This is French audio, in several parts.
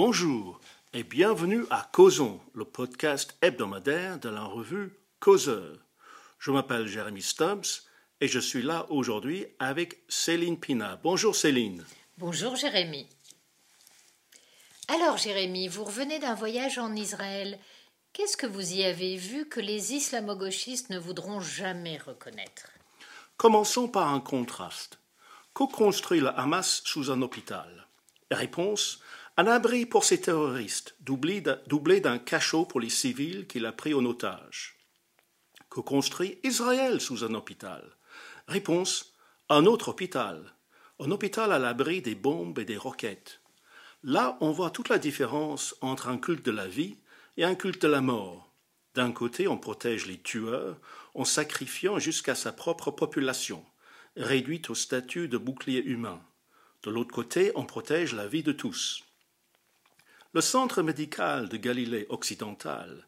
Bonjour et bienvenue à Causons, le podcast hebdomadaire de la revue Causeur. Je m'appelle Jérémy Stubbs et je suis là aujourd'hui avec Céline Pina. Bonjour Céline. Bonjour Jérémy. Alors Jérémy, vous revenez d'un voyage en Israël. Qu'est-ce que vous y avez vu que les islamo-gauchistes ne voudront jamais reconnaître? Commençons par un contraste. Que construit le Hamas sous un hôpital? Réponse un abri pour ces terroristes, doublé d'un cachot pour les civils qu'il a pris en otage. Que construit Israël sous un hôpital? Réponse un autre hôpital. Un hôpital à l'abri des bombes et des roquettes. Là, on voit toute la différence entre un culte de la vie et un culte de la mort. D'un côté, on protège les tueurs en sacrifiant jusqu'à sa propre population, réduite au statut de bouclier humain. De l'autre côté, on protège la vie de tous. Le centre médical de Galilée occidentale,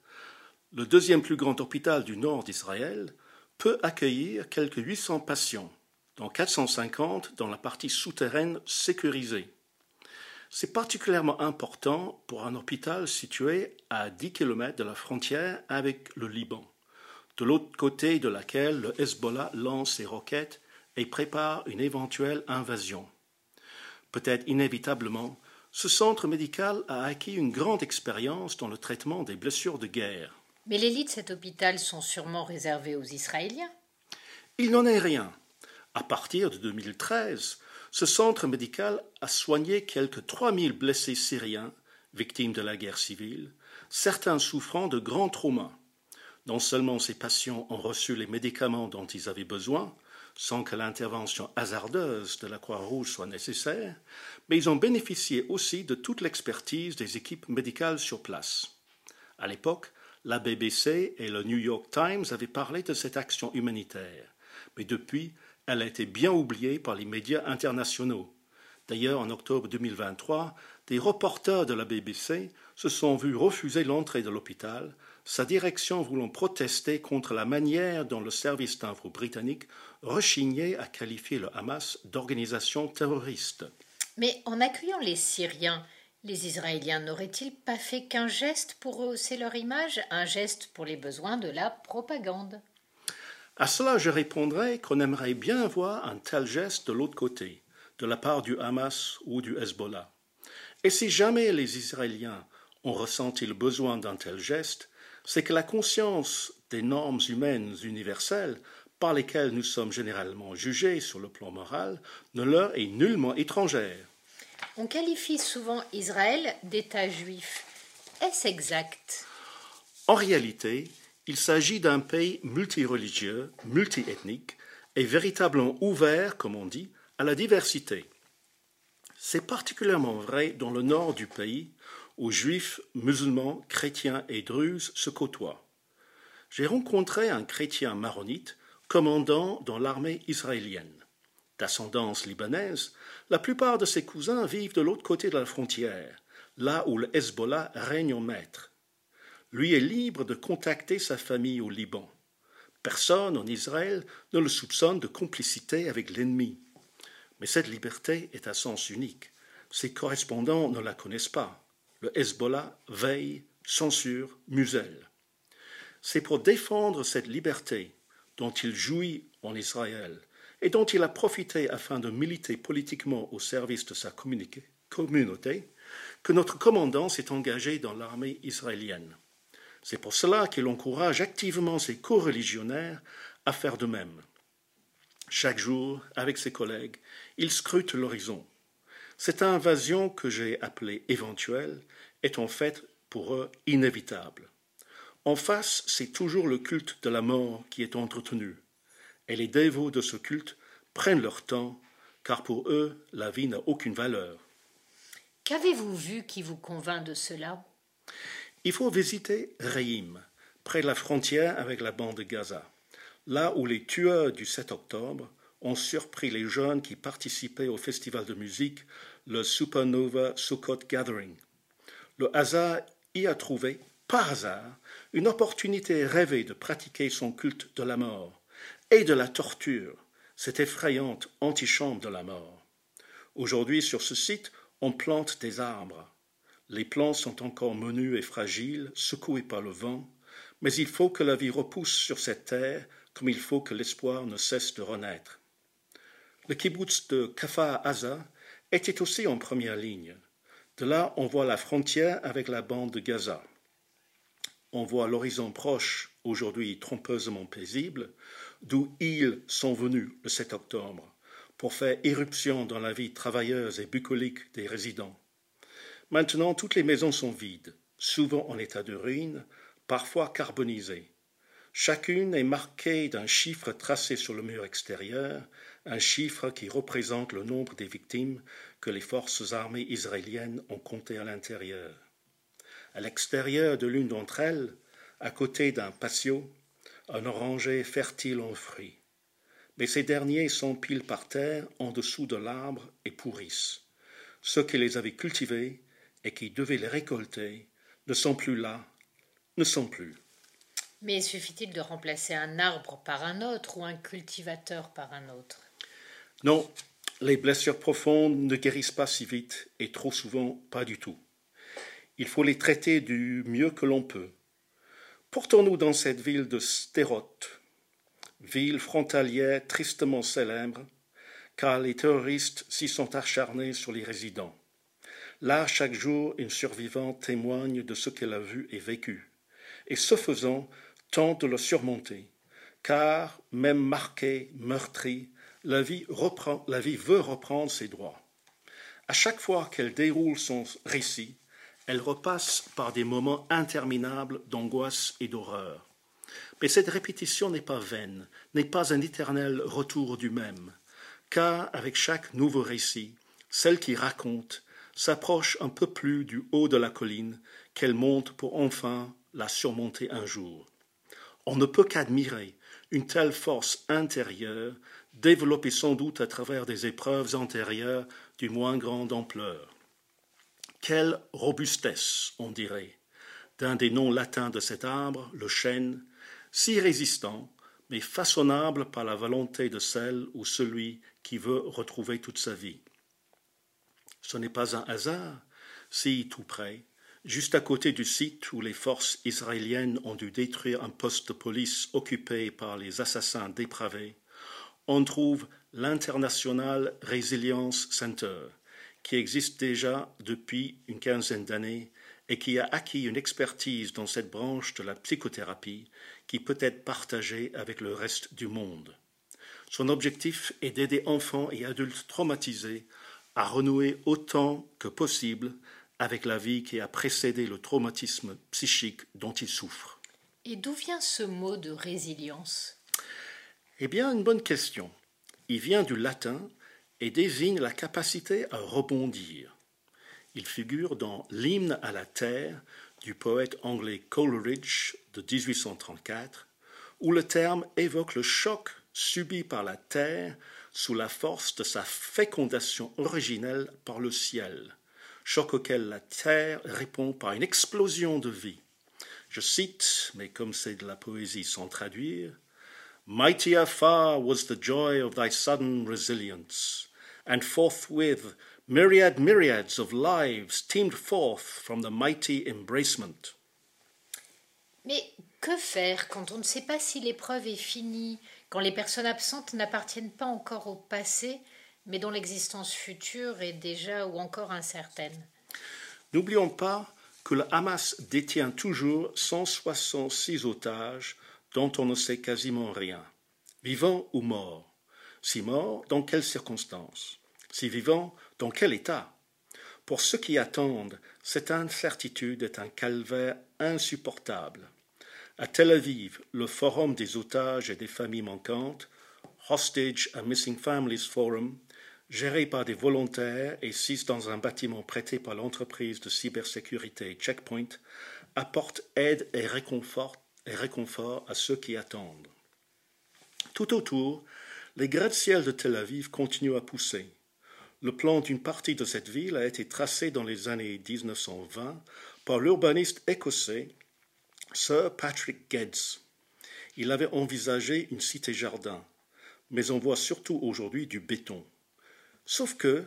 le deuxième plus grand hôpital du nord d'Israël, peut accueillir quelques 800 patients, dont 450 dans la partie souterraine sécurisée. C'est particulièrement important pour un hôpital situé à 10 km de la frontière avec le Liban, de l'autre côté de laquelle le Hezbollah lance ses roquettes et prépare une éventuelle invasion. Peut-être inévitablement, ce centre médical a acquis une grande expérience dans le traitement des blessures de guerre. Mais les lits de cet hôpital sont sûrement réservés aux Israéliens Il n'en est rien. À partir de 2013, ce centre médical a soigné quelques 3000 blessés syriens, victimes de la guerre civile, certains souffrant de grands traumas. Non seulement ces patients ont reçu les médicaments dont ils avaient besoin, sans que l'intervention hasardeuse de la Croix-Rouge soit nécessaire, mais ils ont bénéficié aussi de toute l'expertise des équipes médicales sur place. À l'époque, la BBC et le New York Times avaient parlé de cette action humanitaire, mais depuis, elle a été bien oubliée par les médias internationaux. D'ailleurs, en octobre 2023, des reporters de la BBC se sont vus refuser l'entrée de l'hôpital, sa direction voulant protester contre la manière dont le service d'info britannique rechignait à qualifier le Hamas d'organisation terroriste. Mais en accueillant les Syriens, les Israéliens n'auraient-ils pas fait qu'un geste pour rehausser leur image, un geste pour les besoins de la propagande. À cela, je répondrai qu'on aimerait bien voir un tel geste de l'autre côté, de la part du Hamas ou du Hezbollah. Et si jamais les Israéliens ont ressenti le besoin d'un tel geste, c'est que la conscience des normes humaines universelles par lesquelles nous sommes généralement jugés sur le plan moral ne leur est nullement étrangère. On qualifie souvent Israël d'État juif. Est-ce exact? En réalité, il s'agit d'un pays multireligieux, multiethnique et véritablement ouvert, comme on dit, à la diversité. C'est particulièrement vrai dans le nord du pays, où juifs, musulmans, chrétiens et druzes se côtoient. J'ai rencontré un chrétien maronite commandant dans l'armée israélienne. D'ascendance libanaise, la plupart de ses cousins vivent de l'autre côté de la frontière, là où le Hezbollah règne en maître. Lui est libre de contacter sa famille au Liban. Personne en Israël ne le soupçonne de complicité avec l'ennemi. Mais cette liberté est à sens unique. Ses correspondants ne la connaissent pas le Hezbollah veille, censure, muselle. C'est pour défendre cette liberté dont il jouit en Israël et dont il a profité afin de militer politiquement au service de sa communauté que notre commandant s'est engagé dans l'armée israélienne. C'est pour cela qu'il encourage activement ses co-religionnaires à faire de même. Chaque jour, avec ses collègues, il scrute l'horizon. Cette invasion que j'ai appelée éventuelle est en fait pour eux inévitable. En face, c'est toujours le culte de la mort qui est entretenu, et les dévots de ce culte prennent leur temps, car pour eux, la vie n'a aucune valeur. Qu'avez-vous vu qui vous convainc de cela? Il faut visiter Reim, près de la frontière avec la bande de Gaza, là où les tueurs du 7 octobre ont surpris les jeunes qui participaient au festival de musique le Supernova Sukkot Gathering. Le hasard y a trouvé, par hasard, une opportunité rêvée de pratiquer son culte de la mort et de la torture, cette effrayante antichambre de la mort. Aujourd'hui, sur ce site, on plante des arbres. Les plants sont encore menus et fragiles, secoués par le vent, mais il faut que la vie repousse sur cette terre comme il faut que l'espoir ne cesse de renaître. Le kibbutz de Kafar Aza était aussi en première ligne. De là, on voit la frontière avec la bande de Gaza. On voit l'horizon proche, aujourd'hui trompeusement paisible, d'où ils sont venus le 7 octobre, pour faire éruption dans la vie travailleuse et bucolique des résidents. Maintenant, toutes les maisons sont vides, souvent en état de ruine, parfois carbonisées. Chacune est marquée d'un chiffre tracé sur le mur extérieur, un chiffre qui représente le nombre des victimes que les forces armées israéliennes ont comptées à l'intérieur. À l'extérieur de l'une d'entre elles, à côté d'un patio, un oranger fertile en fruits. Mais ces derniers s'empilent par terre en dessous de l'arbre et pourrissent. Ceux qui les avaient cultivés et qui devaient les récolter ne sont plus là, ne sont plus. Mais suffit-il de remplacer un arbre par un autre ou un cultivateur par un autre? Non, les blessures profondes ne guérissent pas si vite et trop souvent pas du tout. Il faut les traiter du mieux que l'on peut. Portons-nous dans cette ville de Sterot, ville frontalière tristement célèbre, car les terroristes s'y sont acharnés sur les résidents. Là, chaque jour, une survivante témoigne de ce qu'elle a vu et vécu, et ce faisant, tente de le surmonter, car, même marquée, meurtrie, la vie, la vie veut reprendre ses droits. À chaque fois qu'elle déroule son récit, elle repasse par des moments interminables d'angoisse et d'horreur. Mais cette répétition n'est pas vaine, n'est pas un éternel retour du même, car avec chaque nouveau récit, celle qui raconte s'approche un peu plus du haut de la colline qu'elle monte pour enfin la surmonter un jour. On ne peut qu'admirer une telle force intérieure développée sans doute à travers des épreuves antérieures du moins grande ampleur. Quelle robustesse, on dirait, d'un des noms latins de cet arbre, le chêne, si résistant, mais façonnable par la volonté de celle ou celui qui veut retrouver toute sa vie. Ce n'est pas un hasard si, tout près, juste à côté du site où les forces israéliennes ont dû détruire un poste de police occupé par les assassins dépravés, on trouve l'International Resilience Center, qui existe déjà depuis une quinzaine d'années et qui a acquis une expertise dans cette branche de la psychothérapie qui peut être partagée avec le reste du monde. Son objectif est d'aider enfants et adultes traumatisés à renouer autant que possible avec la vie qui a précédé le traumatisme psychique dont ils souffrent. Et d'où vient ce mot de résilience? Eh bien, une bonne question. Il vient du latin et désigne la capacité à rebondir. Il figure dans L'hymne à la terre du poète anglais Coleridge de 1834, où le terme évoque le choc subi par la terre sous la force de sa fécondation originelle par le ciel, choc auquel la terre répond par une explosion de vie. Je cite, mais comme c'est de la poésie sans traduire, Mightier far was the joy of thy sudden resilience and forthwith myriad myriads of lives teemed forth from the mighty embracement. Mais que faire quand on ne sait pas si l'épreuve est finie, quand les personnes absentes n'appartiennent pas encore au passé, mais dont l'existence future est déjà ou encore incertaine N'oublions pas que le Hamas détient toujours 166 otages dont on ne sait quasiment rien, vivants ou morts. Si mort, dans quelles circonstances? Si vivant, dans quel état? Pour ceux qui attendent, cette incertitude est un calvaire insupportable. À Tel Aviv, le Forum des otages et des familles manquantes, Hostage and Missing Families Forum, géré par des volontaires et six dans un bâtiment prêté par l'entreprise de cybersécurité Checkpoint, apporte aide et réconfort, et réconfort à ceux qui attendent. Tout autour, les gratte-ciels de Tel Aviv continuent à pousser. Le plan d'une partie de cette ville a été tracé dans les années 1920 par l'urbaniste écossais Sir Patrick Geddes. Il avait envisagé une cité-jardin, mais on voit surtout aujourd'hui du béton. Sauf que,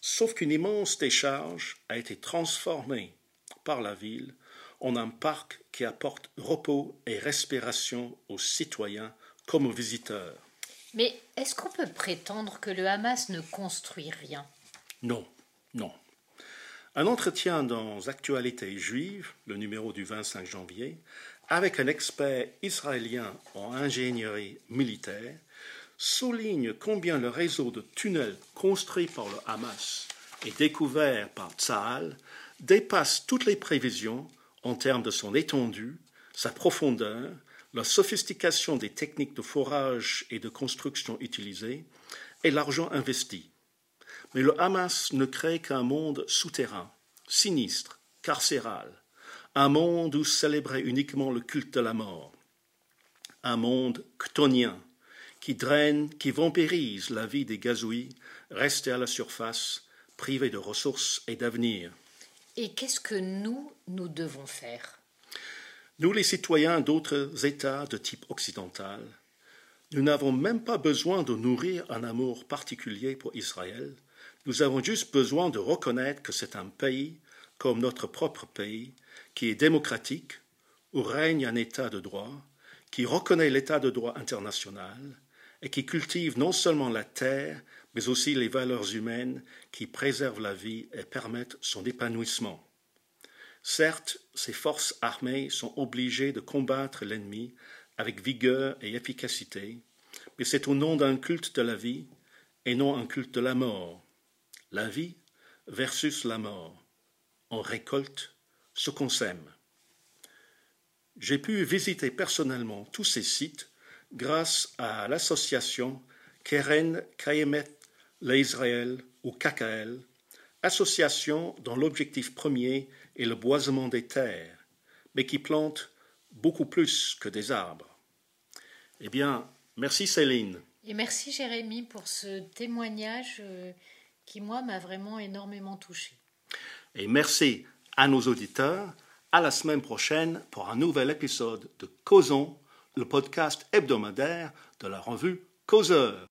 sauf qu'une immense décharge a été transformée par la ville en un parc qui apporte repos et respiration aux citoyens comme aux visiteurs. Mais est-ce qu'on peut prétendre que le Hamas ne construit rien? Non, non. Un entretien dans Actualité juive, le numéro du 25 janvier, avec un expert israélien en ingénierie militaire, souligne combien le réseau de tunnels construit par le Hamas et découvert par Tsahal dépasse toutes les prévisions en termes de son étendue, sa profondeur, la sophistication des techniques de forage et de construction utilisées et l'argent investi. Mais le Hamas ne crée qu'un monde souterrain, sinistre, carcéral, un monde où célébrait uniquement le culte de la mort, un monde chtonien qui draine, qui vampirise la vie des gazouilles restés à la surface, privés de ressources et d'avenir. Et qu'est-ce que nous, nous devons faire? Nous, les citoyens d'autres États de type occidental, nous n'avons même pas besoin de nourrir un amour particulier pour Israël, nous avons juste besoin de reconnaître que c'est un pays, comme notre propre pays, qui est démocratique, où règne un État de droit, qui reconnaît l'État de droit international et qui cultive non seulement la terre, mais aussi les valeurs humaines qui préservent la vie et permettent son épanouissement. Certes, ces forces armées sont obligées de combattre l'ennemi avec vigueur et efficacité, mais c'est au nom d'un culte de la vie et non un culte de la mort la vie versus la mort. On récolte ce qu'on sème. J'ai pu visiter personnellement tous ces sites grâce à l'association Keren Kayemet l'Israël ou KKL, association dont l'objectif premier est le boisement des terres, mais qui plante beaucoup plus que des arbres. Eh bien, merci Céline. Et merci Jérémy pour ce témoignage. Euh, qui, moi, m'a vraiment énormément touché. Et merci à nos auditeurs. À la semaine prochaine pour un nouvel épisode de Causons, le podcast hebdomadaire de la revue Causeur.